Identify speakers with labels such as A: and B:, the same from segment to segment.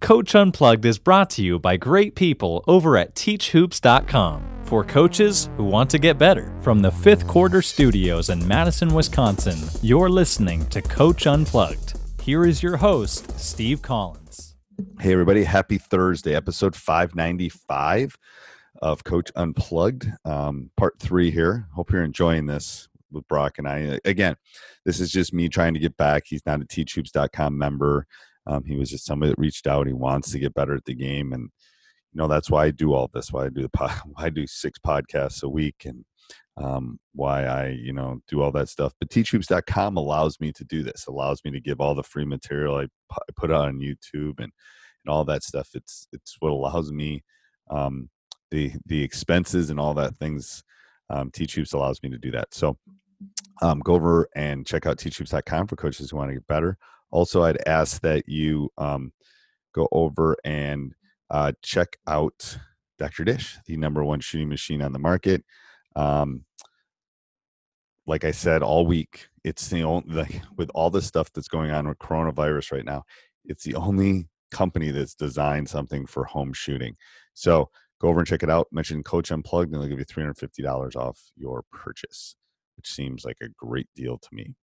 A: Coach Unplugged is brought to you by great people over at teachhoops.com for coaches who want to get better. From the fifth quarter studios in Madison, Wisconsin, you're listening to Coach Unplugged. Here is your host, Steve Collins.
B: Hey, everybody. Happy Thursday, episode 595 of Coach Unplugged, um, part three here. Hope you're enjoying this with Brock and I. Again, this is just me trying to get back. He's not a teachhoops.com member. Um, he was just somebody that reached out. He wants to get better at the game, and you know that's why I do all this. Why I do the pod, why I do six podcasts a week, and um, why I you know do all that stuff. But teachhoops.com allows me to do this. Allows me to give all the free material I put out on YouTube and and all that stuff. It's it's what allows me um, the the expenses and all that things. Um, allows me to do that. So um, go over and check out teachhoops.com for coaches who want to get better also i'd ask that you um, go over and uh, check out dr. Dish the number one shooting machine on the market. Um, like i said all week it's the only with all the stuff that's going on with coronavirus right now it's the only company that's designed something for home shooting. So go over and check it out. Mention coach unplugged and they'll give you $350 off your purchase which seems like a great deal to me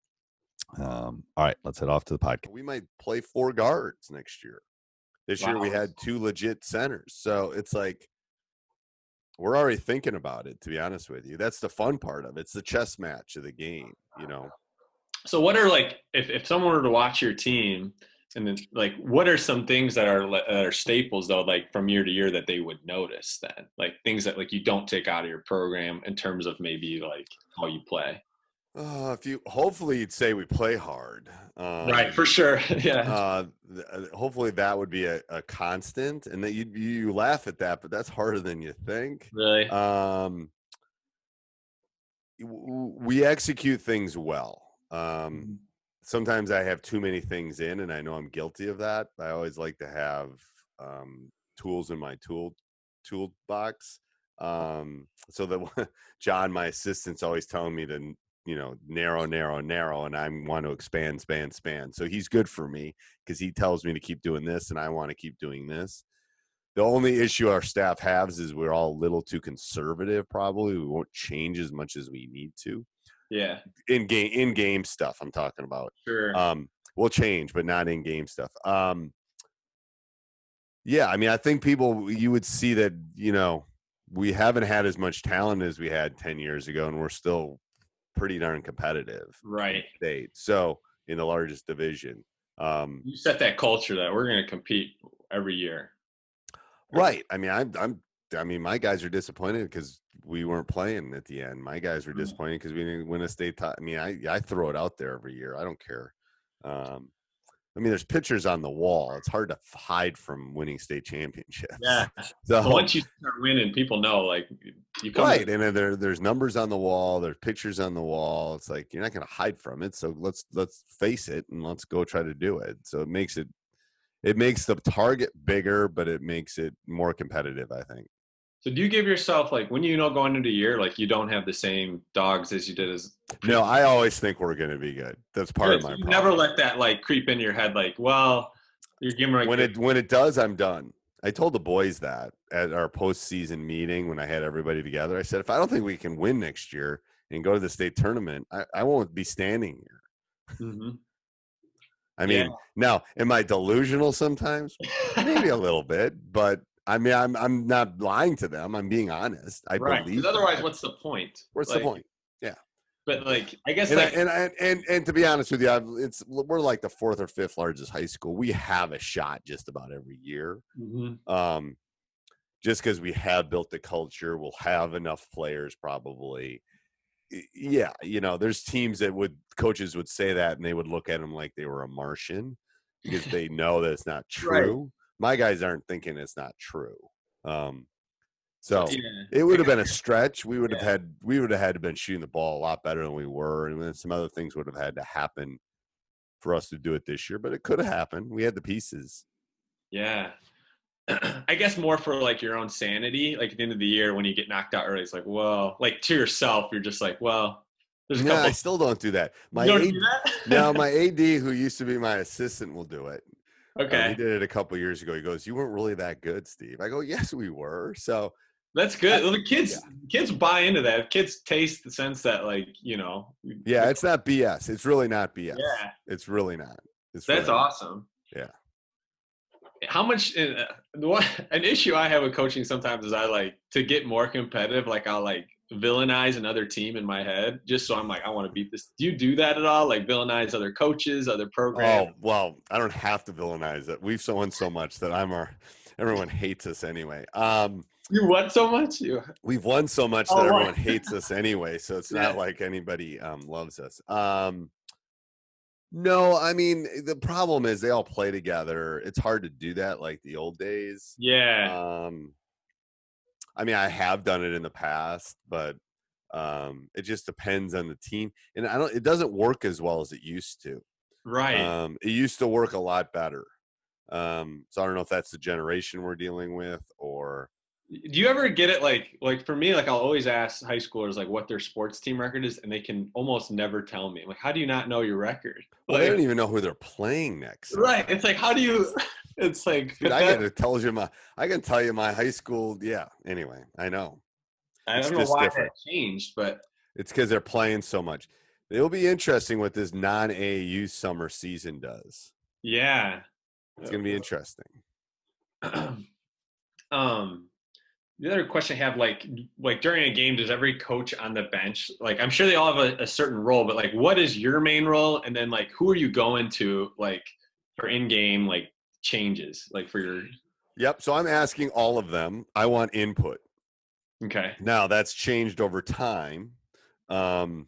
B: um, all right, let's head off to the podcast.
C: We might play four guards next year. This wow. year we had two legit centers. So it's like we're already thinking about it, to be honest with you. That's the fun part of it. It's the chess match of the game, you know.
D: So what are like if, if someone were to watch your team and then like what are some things that are that are staples though like from year to year that they would notice then like things that like you don't take out of your program in terms of maybe like how you play
C: uh, if you hopefully you'd say we play hard,
D: um, right? For sure, yeah.
C: Uh, uh, hopefully that would be a, a, constant, and that you you laugh at that, but that's harder than you think.
D: Really?
C: Um, we execute things well. Um, mm-hmm. sometimes I have too many things in, and I know I'm guilty of that. I always like to have um, tools in my tool toolbox um so that john my assistant's always telling me to you know narrow narrow narrow and i want to expand span span. So he's good for me because he tells me to keep doing this and i want to keep doing this. The only issue our staff has is we're all a little too conservative probably we won't change as much as we need to.
D: Yeah.
C: In game in game stuff i'm talking about
D: sure.
C: um we'll change but not in game stuff um yeah i mean i think people you would see that you know we haven't had as much talent as we had 10 years ago and we're still pretty darn competitive.
D: Right.
C: State. So in the largest division. Um,
D: you set that culture that we're going to compete every year.
C: Right. I mean, I'm, I'm, I mean, my guys are disappointed because we weren't playing at the end. My guys were mm. disappointed because we didn't win a state. T- I mean, I, I throw it out there every year. I don't care. Um, I mean, there's pictures on the wall. It's hard to hide from winning state championships.
D: Yeah. So once you start winning, people know like you come.
C: Right, to- and there there's numbers on the wall. There's pictures on the wall. It's like you're not going to hide from it. So let's let's face it and let's go try to do it. So it makes it it makes the target bigger, but it makes it more competitive. I think.
D: So do you give yourself like when you know going into the year like you don't have the same dogs as you did as
C: No, I always think we're going to be good. That's part
D: Good.
C: of my. Problem.
D: never let that like creep in your head like well you're giving like
C: when it when it does, I'm done. I told the boys that at our postseason meeting when I had everybody together. I said, if I don't think we can win next year and go to the state tournament, I, I won't be standing here.
D: Mhm.
C: I mean,
D: Yeah.
C: now am I delusional sometimes? Maybe a little bit, but I mean, I'm I'm not lying to them. I'm being honest. I
D: right
C: believe.
D: otherwise
C: that.
D: what's the point
C: what's
D: Like,
C: the point?
D: But like I guess
C: And, I, and, I, and and to be honest with you, I've, it's we're like the fourth or fifth largest high school. We have a shot just about every year.
D: Mhm.
C: um, just because we have built the culture, we'll have enough players probably. Yeah, you know, there's teams that would coaches would say that and they would look at them like they were a Martian because they know that it's not
D: Right.
C: true. My guys aren't thinking it's not true. Um, so
D: yeah.
C: it would have been a stretch. We would have had we would have had to been shooting the ball a lot better than we were, and then some other things would have had to happen for us to do it this year. But it could have happened. We had the pieces.
D: Yeah. I guess more for like your own sanity. Like at the end of the year when you get knocked out early, it's like, well, like to yourself, you're just like, well, there's a
C: No,
D: couple.
C: I still don't do that. My AD
D: do that?
C: now my AD, who used to be my assistant, will do it. Uh,
D: okay,
C: he did it a couple years ago. He goes, "You weren't really that good, Steve." I go, "Yes, we were." So
D: that's good. Well, the kids, kids buy into that. Kids taste the sense that like you know.
C: yeah, it's not BS. It's really not BS.
D: yeah,
C: It's really not. It's
D: that's
C: really not.
D: awesome.
C: Yeah.
D: How much? Uh, the one an issue I have with coaching sometimes is I like to get more competitive. Like I'll like villainize another team in my head just so I'm like I want to beat this. Do you do that at all? Like villainize other coaches, other programs?
C: Oh well, I don't have to villainize it. We've so won so much that I'm our. Everyone hates us anyway. Um,
D: You won so much? You
C: we've won so much
D: Oh,
C: that everyone hates us anyway. So it's not
D: Yeah.
C: like anybody um, loves us. Um, no, I mean the problem is they all play together. It's hard to do that like the old days.
D: yeah.
C: Um, I mean, I have done it in the past, but um, it just depends on the team, and I don't. It doesn't work as well as it used to.
D: right.
C: Um, it used to work a lot better. Um, so I don't know if that's the generation we're dealing with, or
D: Do you ever get it like like for me like I'll always ask high schoolers like what their sports team record is and they can almost never tell me. I'm like how do you not know your record?
C: well, they don't even know who they're playing next.
D: right. It's like how do you it's like
C: Dude, I can tell you my. I can tell you my high school. Yeah. Anyway, I know
D: I don't know
C: just
D: why
C: different.
D: that changed, but
C: it's because they're playing so much. It'll be interesting what this non-AAU summer season does.
D: yeah.
C: It's to be interesting.
D: um the other question I have like like during a game does every coach on the bench like I'm sure they all have a, a certain role but like what is your main role and then like who are you going to like for in game like changes like for your
C: Yep. So I'm asking all of them. I want input.
D: okay
C: Now that's changed over time. Um,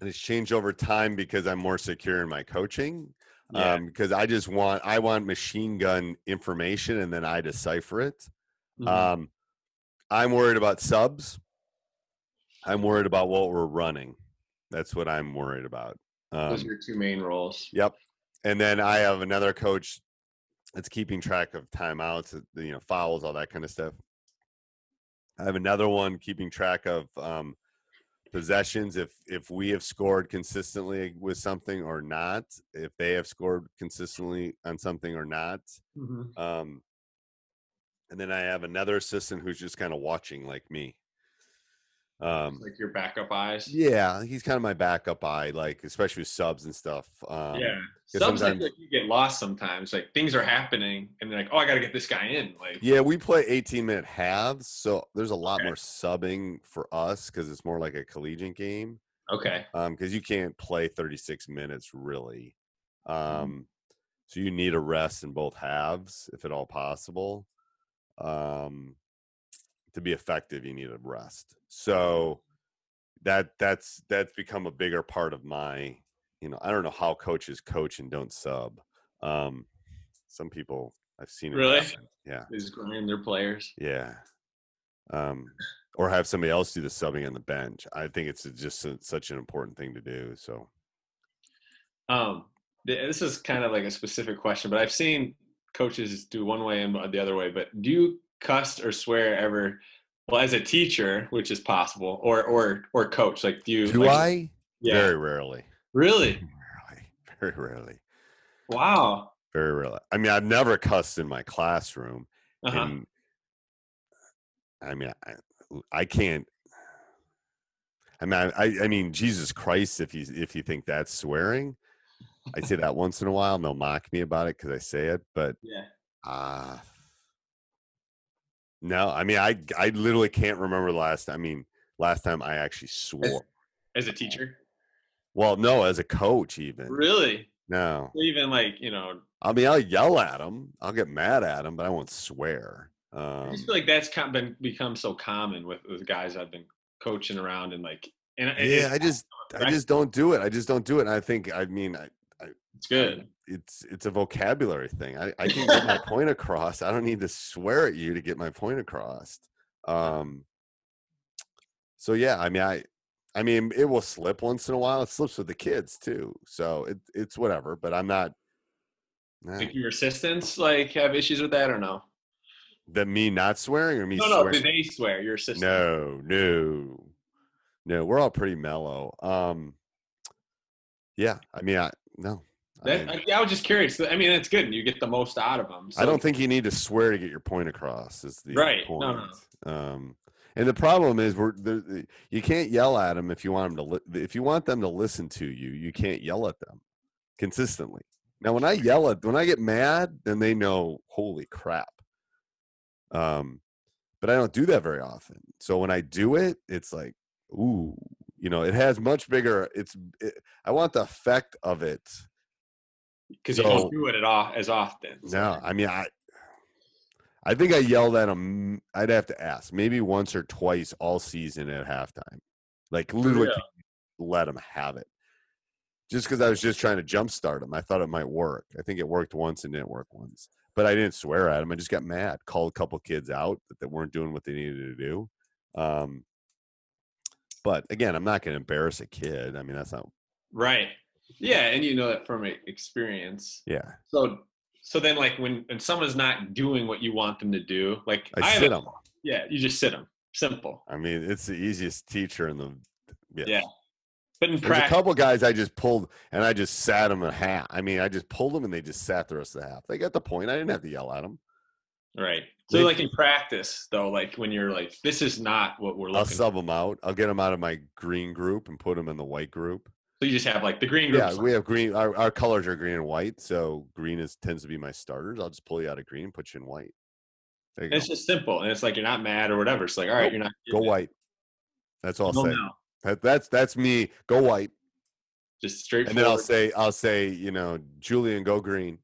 C: and it's changed over time because I'm more secure in my coaching.
D: Yeah.
C: Um, because I just want I want machine gun information and then I decipher it.
D: Mhm.
C: Um, I'm worried about subs. I'm worried about what we're running. That's what I'm worried about.
D: those
C: Um,
D: are your two main roles
C: Yep. And then I have another coach that's keeping track of timeouts, uh, you know, fouls, all that kind of stuff. I have another one keeping track of um, possessions if if we have scored consistently with something or not, if they have scored consistently on something or not.
D: Mhm.
C: Um, and then I have another assistant who's just kind of watching like me. Um,
D: like your backup eyes
C: yeah, he's kind of my backup eye, like especially with subs and stuff. Um,
D: yeah subs like, you get lost sometimes like things are happening and they're like oh I got to get this guy in like
C: Yeah, we play 18 minute halves, so there's a lot
D: Okay.
C: more subbing for us because it's more like a collegiate game.
D: okay
C: Um, because you can't play 36 minutes really.
D: Mm-hmm.
C: Um, so you need a rest in both halves if at all possible. Um, to be effective, you need a rest. So that that's that's become a bigger part of my, you know, I don't know how coaches coach and don't sub. Um, some people I've seen it
D: Really?
C: happen. Yeah.
D: is grind their players
C: Yeah. Um, or have somebody else do the subbing on the bench. I think it's just su- such an important thing to do. So
D: Um, this is kind of like a specific question, but I've seen coaches do one way and the other way. But do you cuss or swear ever? Well, as a teacher, which is possible, or or or coach, like do you?
C: Do
D: like,
C: I?
D: Yeah.
C: Very rarely.
D: Really?
C: Rarely. Very rarely.
D: Wow.
C: Very rarely. I mean, I've never cussed in my classroom.
D: Uh-huh.
C: And I mean, I, I can't. I mean, I, I mean, Jesus Christ! If you if you think that's swearing, I say that once in a while, and they'll mock me about it because I say it. But
D: Yeah.
C: uh no, I mean, I I literally can't remember the last. I mean, last time I actually swore.
D: As a teacher?
C: Well, no, as a coach, even
D: Really?
C: no.
D: Even like you know,
C: I mean, I'll yell at them. I'll get mad at them, but I won't swear.
D: I
C: Um,
D: just feel like that's kind of been become so common with with guys I've been coaching around and like and
C: yeah, I just I just don't do it. I just don't do it. And I think I mean I,
D: it's good.
C: It's it's a vocabulary thing. I, I can get my point across. I don't need to swear at you to get my point across. Um so yeah, I mean I I mean it will slip once in a while. It slips with the kids too. So it it's whatever, but I'm not nah.
D: Like your assistants like have issues with that or no?
C: the me not swearing or me
D: No, no.
C: swearing.
D: Do they swear your assistant?
C: No, no, no. We're all pretty mellow. Um, yeah. I mean, I no. I, mean,
D: I, I was just curious. I mean, it's good. You get the most out of them.
C: I don't think you need to swear to get your point across. Is the
D: Right.
C: point?
D: No, no,
C: Um, and the problem is, we're the- you can't yell at them if you want them to. Li- if you want them to listen to you, you can't yell at them consistently. Now, when I yell at, when I get mad, then they know, holy crap. Um, but I don't do that very often. So when I do it, it's like, ooh, you know, it has much bigger. It's, it, I want the effect of it.
D: Because you don't do it at all as often. So-
C: No, I mean, I, I think I yelled at him. I'd have to ask, maybe once or twice all season at halftime, like literally
D: Yeah.
C: let him have it. Just because I was just trying to jumpstart him, I thought it might work. I think it worked once and didn't work once, but I didn't swear at him. I just got mad, called a couple kids out that, that weren't doing what they needed to do. Um, but again, I'm not going to embarrass a kid. I mean, that's not.
D: Right. Yeah, and you know that from experience.
C: Yeah,
D: So, so then like when when someone's not doing what you want them to do, like
C: I,
D: have
C: sit him.
D: Yeah, you just sit them. Simple.
C: I mean, it's the easiest teacher in the. Yeah.
D: Yeah. But in
C: There's a couple guys I just pulled and I just sat them a half. I mean, I just pulled them and they just sat the rest of the half. They got the point. I didn't have to yell at them.
D: right? So
C: They-
D: like in practice though, like when you're like, this is not what we're looking.
C: I'll
D: looking. for.
C: sub them out. I'll get them out of my green group and put them in the white group.
D: So you just have like the green group.
C: Yeah, we have green. Our, our colors are green and white. So green is tends to be my starters. I'll just pull you out of green, and put you in white. There you
D: it's just simple, and it's like you're not mad or whatever. It's like, all right, you're not
C: Go
D: it.
C: white. That's all I'll say. That, that's that's me. Go white.
D: Just straight.
C: And then I'll say I'll say you know Julian go green,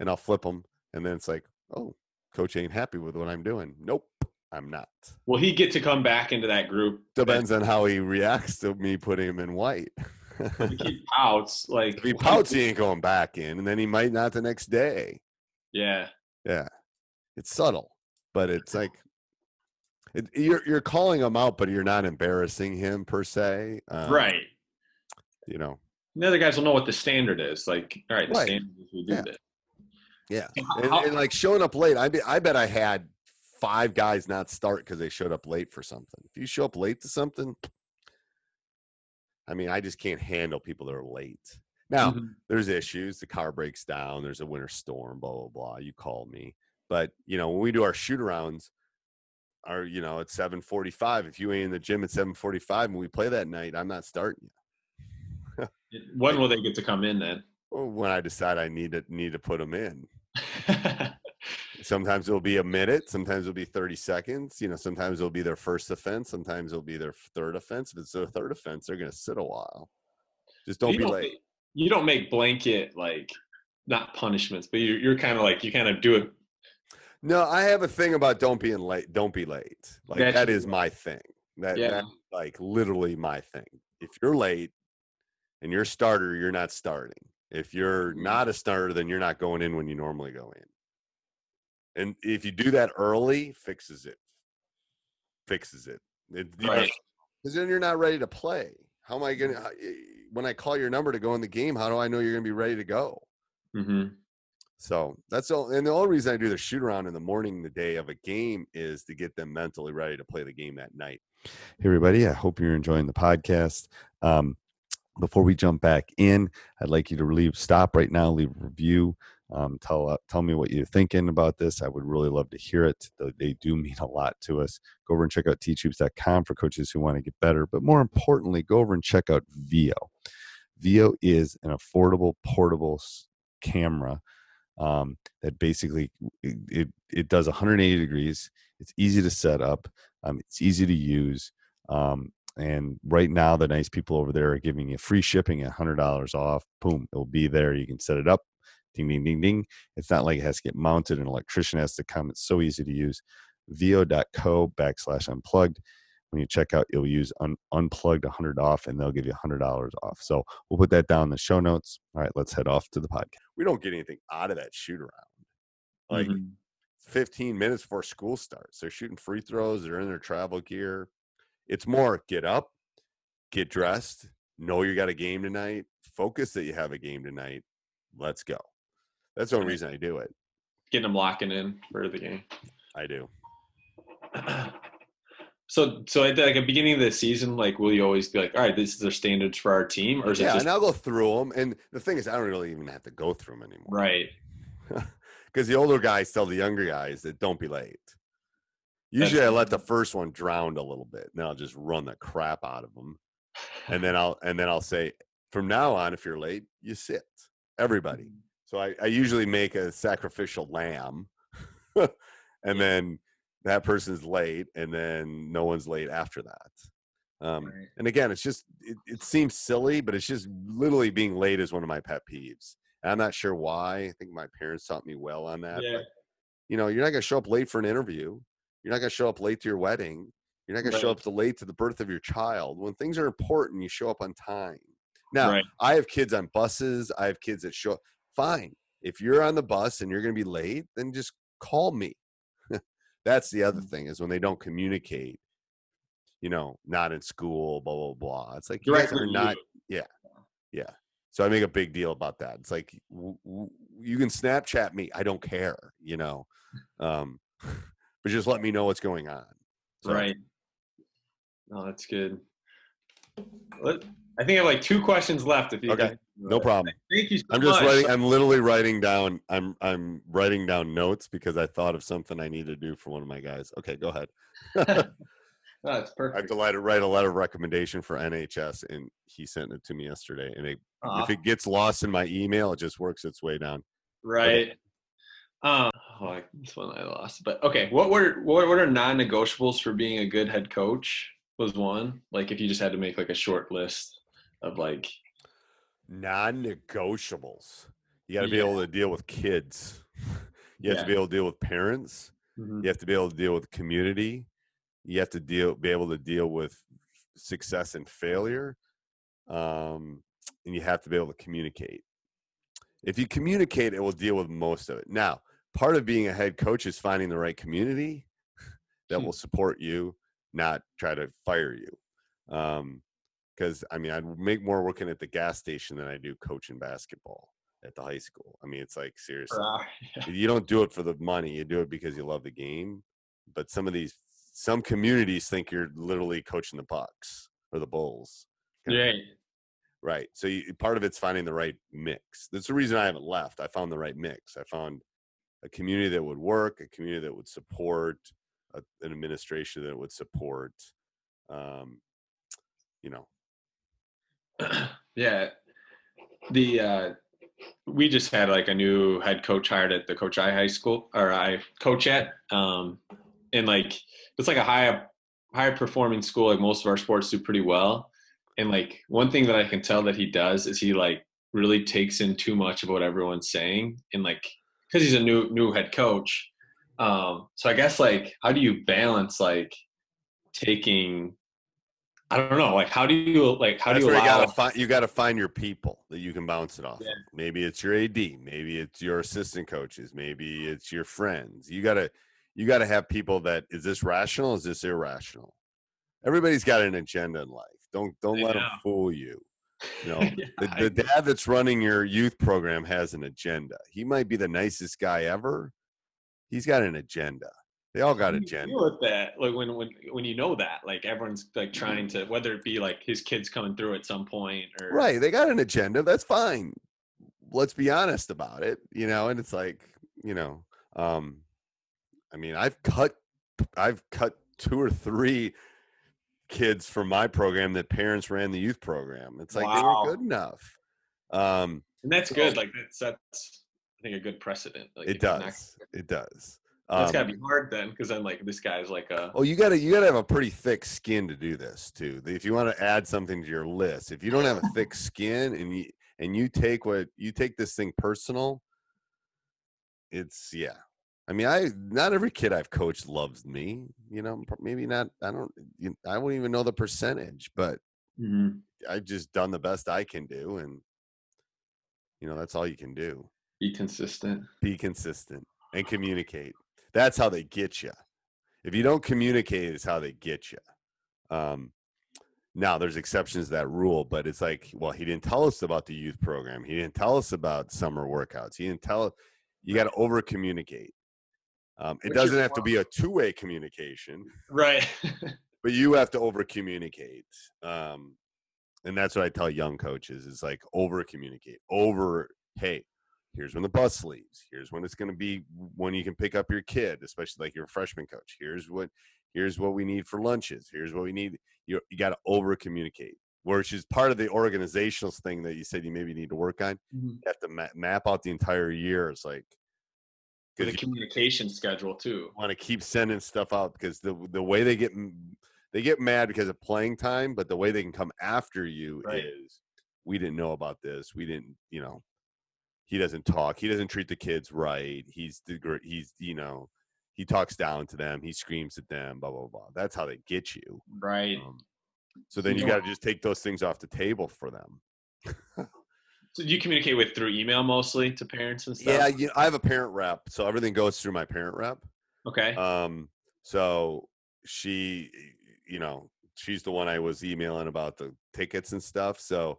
C: and I'll flip them. And then it's like, oh, coach ain't happy with what I'm doing. Nope, I'm not.
D: Will he get to come back into that group?
C: Depends on how he reacts to me putting him in white.
D: If he pouts, like
C: if he pouts, he ain't going back in, and then he might not the next day.
D: Yeah,
C: Yeah, it's subtle, but it's like it, you're you're calling him out, but you're not embarrassing him per se. Um,
D: right.
C: You know.
D: The other guys will know what the standard is. Like, all right, the
C: Right.
D: standard is we do
C: Yeah.
D: this.
C: Yeah, and,
D: how-
C: and like showing up late. I be, I bet I had five guys not start because they showed up late for something. If you show up late to something, I mean, I just can't handle people that are late. Now,
D: Mhm.
C: there's issues. The car breaks down. There's a winter storm. Blah blah blah. You call me, but you know when we do our shoot arounds, are you know at 7:45. If you ain't in the gym at 7:45 and we play that night, I'm not starting you.
D: when will they get to come in then?
C: Or when I decide I need to need to put them in. Sometimes it'll be a minute. Sometimes it'll be 30 seconds. You know, sometimes it'll be their first offense. Sometimes it'll be their third offense. If it's their third offense, they're going to sit a while. Just don't
D: you
C: be
D: don't
C: late.
D: You don't make blanket like not punishments, but you're, you're kind of like you kind of do it.
C: No, I have a thing about don't being late. Don't be late. Like
D: Gotcha.
C: that is my thing. That,
D: Yeah.
C: that's like literally my thing. If you're late and you're a starter, you're not starting. If you're
D: Mm-hmm.
C: not a starter, then you're not going in when you normally go in. And if you do that early, fixes it. Fixes it. It-
D: Right.
C: because then you're not ready to play. How am I gonna eh, when I call your number to go in the game? How do I know you're gonna be ready to go?
D: hmm
C: So that's all. And the only reason I do the shoot around in the morning, the day of a game, is to get them mentally ready to play the game that night.
B: Hey, everybody. I hope you're enjoying the podcast. Um, before we jump back in, I'd like you to leave, stop right now, leave a review. Um, tell uh, tell me what you're thinking about this. I would really love to hear it. They- do mean a lot to us. Go over and check out teachhoops.com for coaches who want to get better. But more importantly, go over and check out Veo. Veo is an affordable, portable camera um, that basically it, it, it does 180 degrees. It's easy to set up. Um, it's easy to use. Um, and right now, the nice people over there are giving you free shipping at $100 off. Boom, it'll be there. You can set it up. Ding, ding, ding, ding. It's not like it has to get mounted. An electrician has to come. It's so easy to use. Veo.co backslash unplugged. When you check out, you'll use un- unplugged 100 off and they'll give you $100 off. So we'll put that down in the show notes. All right, let's head off to the podcast.
C: We don't get anything out of that shoot around. Like
D: Mhm.
C: 15 minutes before school starts, they're shooting free throws. They're in their travel gear. It's more get up, get dressed, know you got a game tonight, focus that you have a game tonight. Let's go. That's the only reason I do it.
D: getting them locking in for the game.
C: I do.
D: so, so at the like, the beginning of the season, like, will you always be like, all right, this is their standards for our team, or is
C: Yeah,
D: it just
C: and I'll go through them. And the thing is, I don't really even have to go through them anymore.
D: right?
C: because the older guys tell the younger guys that don't be late. Usually, I let the first one drown a little bit, and then I'll just run the crap out of them, and then I'll and then I'll say, from now on, if you're late, you sit. Everybody. Mm. So I, I usually make a sacrificial lamb, and then that person's late, and then no one's late after that. Um,
D: Right.
C: and again, it's just it, it seems silly, but it's just literally being late is one of my pet peeves. And I'm not sure why. I think my parents taught me well on that.
D: Yeah.
C: But, you know, you're not going to show up late for an interview. You're not going to show up late to your wedding. You're not going to show up to late to the birth of your child. When things are important, you show up on time. Now,
D: Right.
C: I have kids on buses. I have kids that show up. Fine. If you're on the bus and you're going to be late, then just call me. That's the
D: Mm.
C: other thing is when they don't communicate, you know, not in school, blah, blah, blah. It's like you guys are not
D: you.
C: yeah. So I make a big deal about that. It's like w- w- you can Snapchat me. I don't care, you know. Um, but just let me know what's going on. So,
D: Right. No, that's good. Let- I think I have like two questions left. If you
C: Okay,
D: can-
C: No problem.
D: Thank you so
C: I'm just
D: much.
C: writing. I'm literally writing down. I'm I'm writing down notes because I thought of something I need to do for one of my guys. Okay, go ahead.
D: No, that's perfect.
C: I have to write a letter of recommendation for NHS, and he sent it to me yesterday. And it,
D: Aw,
C: if it gets lost in my email, it just works its way down.
D: right. Um, oh, I- this one I lost. But okay, what were what, what are non-negotiables for being a good head coach? Was one like if you just had to make like a short list of like
C: Non-negotiables. You got to be able to deal with kids. You have
D: Yeah.
C: to be able to deal with parents.
D: Mhm.
C: You have to be able to deal with community. You have to deal be able to deal with success and failure. Um, and you have to be able to communicate. If you communicate, it will deal with most of it. Now, part of being a head coach is finding the right community that
D: Hmm.
C: will support you, not try to fire you. Um, because I mean, I'd make more working at the gas station than I do coaching basketball at the high school. I mean, it's like seriously
D: Ah, yeah.
C: you don't do it for the money you do it because you love the game but some of these some communities think you're literally coaching the bucks or the bulls
D: Right.
C: right so you, part of it's finding the right mix that's the reason i haven't left i found the right mix i found a community that would work a community that would support a, an administration that would support um you know
D: yeah. The uh we just had like a new head coach hired at the coach i high school or i coach at um and like it's like a high high performing school like most of our sports do pretty well. And like one thing that i can tell that he does is he like really takes in too much of what everyone's saying and like because he's a new new head coach. Um so i guess like how do you balance like taking I don't know. Like, how do you like? How
C: That's
D: do you
C: you gotta find you gotta find your people that you can bounce it off.
D: Yeah.
C: Of. Maybe it's your AD, maybe it's your assistant coaches, maybe it's your friends. You gotta you gotta have people that is this rational, is this irrational? Everybody's got an agenda in life. Don't don't
D: I
C: let them fool you. You know,
D: Yeah,
C: the, the dad that's running your youth program has an agenda. He might be the nicest guy ever. He's got an agenda. They all got
D: do
C: agenda.
D: With that, like when when when you know that, like everyone's like trying to, whether it be like his kids coming through at some point, or
C: Right. They got an agenda. That's fine. Let's be honest about it, you know, and it's like, you know, um I mean, I've cut I've cut two or three kids from my program that parents ran the youth program. It's like they weren't good enough. Um
D: and that's
C: So-
D: good. Like that's that's I think a good precedent. Like,
C: it
D: you're not-
C: does. It does.
D: That's
C: Um,
D: gotta be hard then, because then like this guy's like a
C: Oh, you gotta you gotta have a pretty thick skin to do this too. If you want to add something to your list, if you don't have a thick skin and you and you take what you take this thing personal, it's yeah. I mean, I not every kid I've coached loves me. You know, maybe not. I don't. You, I wouldn't even know the percentage, but
D: Mhm.
C: I've just done the best I can do, and you know that's all you can do.
D: be consistent.
C: Be consistent and communicate. That's how they get you. If you don't communicate, it's how they get you. Um, now, there's exceptions to that rule, but it's like, well, he didn't tell us about the youth program. He didn't tell us about summer workouts. He didn't tell. You got to over communicate. Um, it
D: your
C: doesn't have to be a two way communication,
D: Right.
C: but you have to over communicate. Um, and that's what I tell young coaches is like over communicate. Over, hey, here's when the bus leaves. Here's when it's going to be when you can pick up your kid, especially like your freshman coach. Here's what here's what we need for lunches. Here's what we need. You you got to over communicate, which is part of the organizational thing that you said you maybe need to work on. Mm-hmm. You have to ma- map out the entire year. It's like
D: With a
C: because you
D: communication schedule too.
C: want to keep sending stuff out because the the way they get they get mad because of playing time, but the way they can come after you
D: Right.
C: is we didn't know about this. We didn't, you know, he doesn't talk. He doesn't treat the kids right. He's the he's you know he talks down to them. He screams at them. Blah blah blah. That's how they get you.
D: Right.
C: Um, so then
D: You
C: got to just take those things off the table for them.
D: So do you communicate with through email mostly to parents and stuff?
C: Yeah, you I have a parent rep, so everything goes through my parent rep.
D: Okay.
C: Um, so she, you know, she's the one I was emailing about the tickets and stuff. So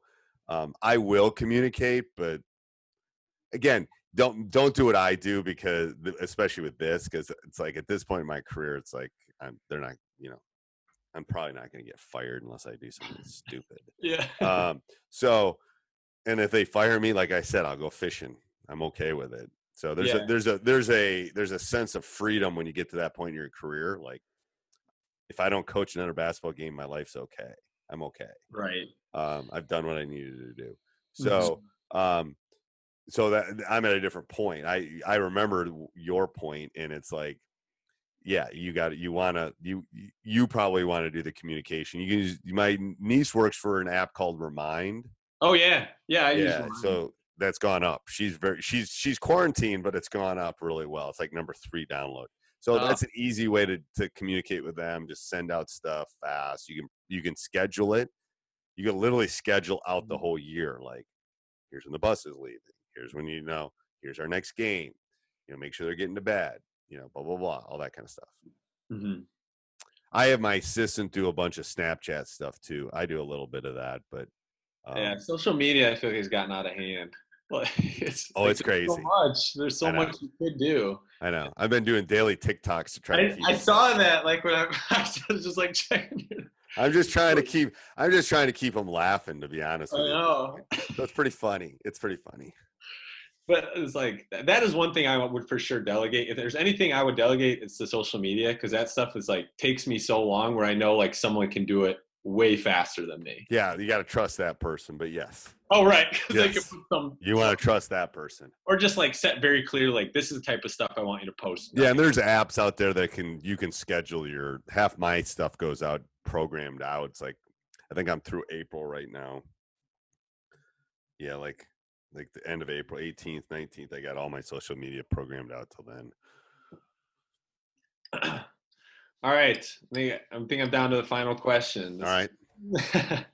C: um, I will communicate, but again, don't don't do what I do because, especially with this, because it's like at this point in my career, it's like I'm they're not, you know, I'm probably not going to get fired unless I do something stupid.
D: yeah.
C: Um, so, and if they fire me, like I said, I'll go fishing. I'm okay with it. So there's
D: Yeah.
C: a there's a there's a there's a sense of freedom when you get to that point in your career. Like, if I don't coach another basketball game, my life's okay. I'm okay.
D: right.
C: Um, I've done what I needed to do.
D: Mhm.
C: So, um, so that I'm at a different point. I I remember your point, and it's like, yeah, you got you want to you you probably want to do the communication. You can use, my niece works for an app called Remind.
D: Oh yeah. Yeah. I
C: yeah, so that's gone up. She's very she's she's quarantined, but it's gone up really well. It's like number three download. So
D: Oh.
C: that's an easy way to to communicate with them. Just send out stuff fast. You can you can schedule it. You can literally schedule out
D: Mm-hmm.
C: the whole year. Like, here's when the bus is leaving. Here's when you know. Here's our next game. You know, make sure they're getting to bed. You know, blah blah blah, all that kind of stuff.
D: Mhm.
C: I have my assistant do a bunch of Snapchat stuff too. I do a little bit of that, but um,
D: yeah. Social media, I feel like has gotten out of hand. Like, it's
C: Oh,
D: like,
C: it's
D: there's So much. There's so much you could do.
C: I know I've been doing daily TikToks to try to
D: I,
C: keep.
D: I saw that like when I, I was just like checking. It.
C: I'm just trying to keep. I'm just trying to keep them laughing. To be honest
D: I
C: with you,
D: know.
C: so it's pretty funny. It's pretty funny.
D: But it's like that is one thing I would for sure delegate. If there's anything I would delegate, it's the social media because that stuff is like takes me so long where I know like someone can do it way faster than me.
C: Yeah, you got to trust that person. But yes,
D: Oh right, 'cause they can
C: Yes.
D: put some
C: you want to trust that person.
D: or just like set very clear like this is the type of stuff I want you to post.
C: Yeah, and there's apps out there that can you can schedule your half my stuff goes out programmed out. It's like I think I'm through April right now. Yeah, like like the end of April, 18th, 19th. I got all my social media programmed out till then.
D: All right, I think I think I'm down to the final question.
C: All right,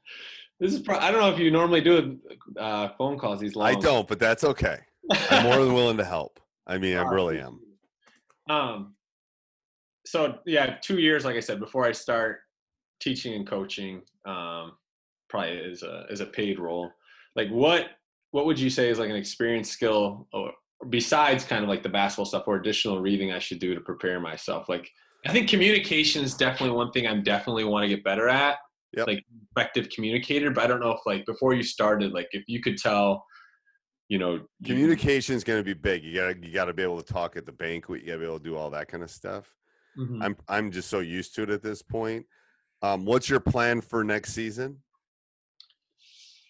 D: this is. Pro- I don't know if you normally do uh, phone calls these long.
C: I don't, but that's okay. I'm more than willing to help. I mean, I really am.
D: Um, so yeah, two years, like I said, before I start teaching and coaching. Um, probably is a is a paid role. Like what what would you say is like an experience skill or besides kind of like the basketball stuff or additional reading I should do to prepare myself? Like I think communication is definitely one thing I'm definitely want to get better at.
C: Yep.
D: Like effective communicator, but I don't know if like before you started, like if you could tell, you know,
C: Communication is going to be big. You got to you got to be able to talk at the banquet. You got to be able to do all that kind of stuff.
D: Mhm.
C: I'm I'm just so used to it at this point. Um, what's your plan for next season?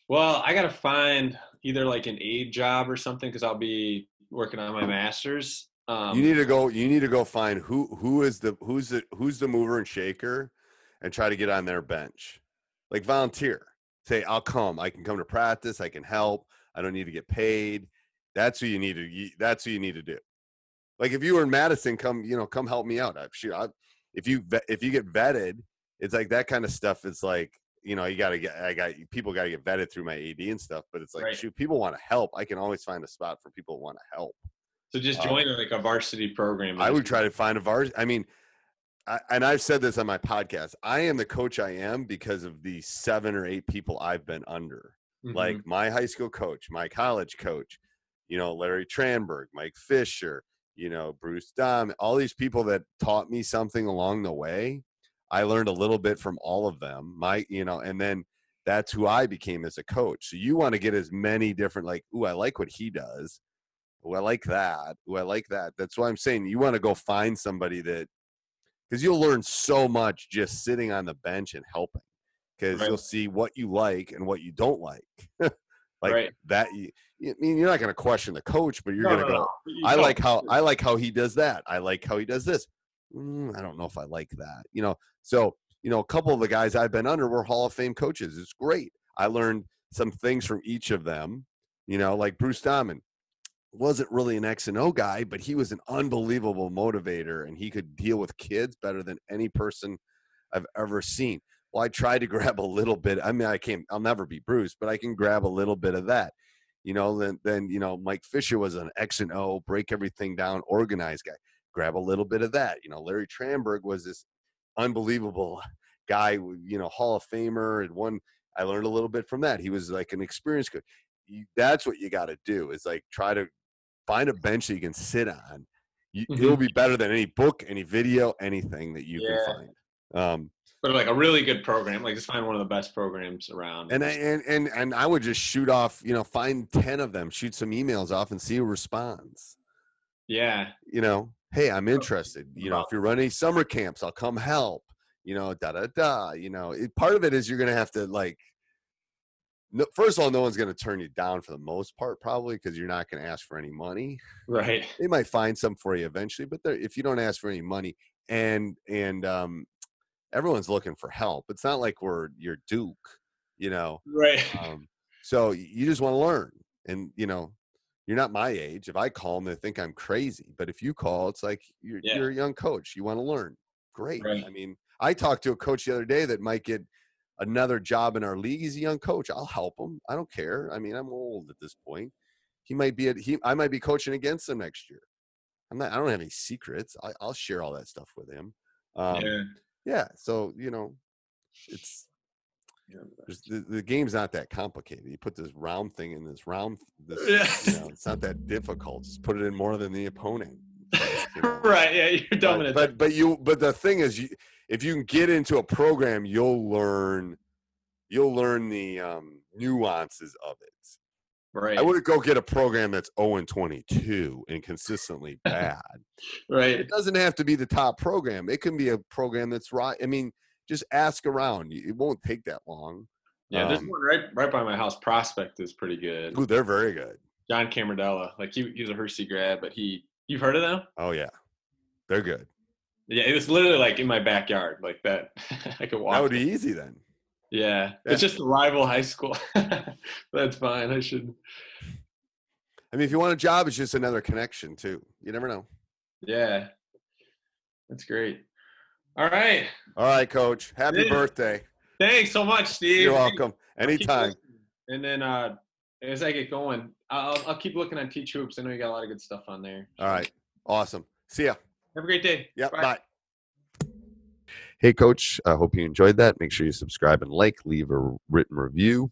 D: Well, I gotta find either like an aid job or something because I'll be working on my master's. Um,
C: you need to go. You need to go find who who is the who's the who's the mover and shaker, and try to get on their bench. Like volunteer. Say I'll come. I can come to practice. I can help. I don't need to get paid. That's who you need to. you- That's who you need to do. Like if you were in Madison, come you know come help me out. I, shoot, I, if you if you get vetted, it's like that kind of stuff. It's like you know you got to get. I got people got to get vetted through my AD and stuff. But it's like
D: Right.
C: shoot, people want to help. I can always find a spot for people who want to help.
D: so just
C: um,
D: join like a varsity program.
C: I would try to find a vars. I mean, I, and I've said this on my podcast. I am the coach I am because of the seven or eight people I've been under.
D: Mhm.
C: Like my high school coach, my college coach, you know, Larry Tranberg, Mike Fisher, you know, Bruce Dom, all these people that taught me something along the way. I learned a little bit from all of them. My, you know, and then that's who I became as a coach. So you want to get as many different, like, ooh, I like what he does. Ooh, I like that. Ooh, I like that. That's why I'm saying you want to go find somebody that, because you'll learn so much just sitting on the bench and helping. Because
D: Right.
C: you'll see what you like and what you don't like. like
D: Right.
C: that. You, I mean, you're not going to question the coach, but you're
D: No,
C: going to
D: no,
C: go.
D: no.
C: I like how I like how he does that. I like how he does this. Mm, I don't know if I like that. You know, so you know, a couple of the guys I've been under were Hall of Fame coaches. It's great. I learned some things from each of them. You know, like Bruce Diamond wasn't really an X and O guy, but he was an unbelievable motivator, and he could deal with kids better than any person I've ever seen. Well, I tried to grab a little bit. I mean, I can't. I'll never be Bruce, but I can grab a little bit of that. You know, then then you know, Mike Fisher was an X and O, break everything down, organized guy. Grab a little bit of that. You know, Larry Tranberg was this unbelievable guy. You know, Hall of Famer, and one. I learned a little bit from that. He was like an experienced coach. You, that's what you got to do. Is like try to find a bench that you can sit on. You, It'll be better than any book, any video, anything that you
D: Yeah.
C: can find. Um,
D: but like a really good program. Like just find one of the best programs around.
C: and I, and and and I would just shoot off. You know, find ten of them, shoot some emails off, and see who responds.
D: yeah,
C: You know, hey, I'm interested. You know, if you're running summer camps, I'll come help. You know, da da da. You know, it, part of it is you're gonna have to like. No, first of all, no one's going to turn you down for the most part, probably because you're not going to ask for any money.
D: right.
C: they might find some for you eventually but if you don't ask for any money and and um everyone's looking for help it's not like we're your duke you know
D: Right.
C: um so you just want to learn and you know you're not my age if i call them they think i'm crazy but if you call it's like you're,
D: Yeah.
C: you're a young coach you want to learn great
D: Right.
C: i mean i talked to a coach the other day that might get another job in our league he's a young coach i'll help him i don't care i mean i'm old at this point he might be at he i might be coaching against him next year i'm not i don't have any secrets I, i'll share all that stuff with him um, yeah.
D: yeah.
C: so you know it's the, the game's not that complicated you put this round thing in this round this you
D: Yeah.
C: know it's not that difficult just put it in more than the opponent you know?
D: right. Yeah, you're dominant.
C: but, but but you but the thing is you if you can get into a program you'll learn you'll learn the um nuances of it
D: right.
C: i wouldn't go get a program that's 0 and 22 and consistently bad
D: right.
C: it doesn't have to be the top program it can be a program that's right i mean just ask around it won't take that long
D: Yeah, there's
C: Um,
D: one right right by my house. Prospect is pretty good.
C: ooh, they're very good
D: John Camardella, like he he's a Hersey grad, but he you've heard of them?
C: oh yeah they're good
D: Yeah, it was literally like in my backyard, like that. I could walk.
C: that would be
D: there.
C: easy then
D: Yeah,
C: Yeah.
D: it's just a rival high school. That's fine. I should.
C: i mean if you want a job it's just another connection too you never know
D: Yeah, that's great. All right.
C: all right coach happy
D: Yeah.
C: birthday
D: Thanks so much, Steve.
C: you're welcome anytime.
D: And then uh, as I get going, I'll, I'll keep looking on Teach Hoops. I know you got a lot of good stuff on there.
C: all right awesome see ya
D: Have a great day.
C: Yep. Bye.
B: Hey, coach, I hope you enjoyed that. Make sure you subscribe and like, leave a written review.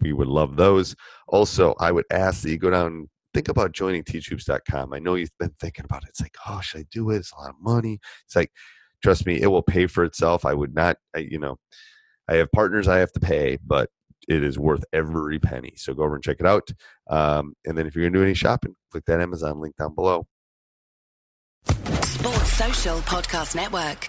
B: We would love those. Also, I would ask that you go down think about joining teachhoops.com. I know you've been thinking about it. It's like, oh, should I do it? It's a lot of money. It's like, trust me, it will pay for itself. I would not, I, you know, I have partners I have to pay, but it is worth every penny. So go over and check it out. Um, and then if you're going to do any shopping, click that Amazon link down below.
E: Sports Social Podcast Network.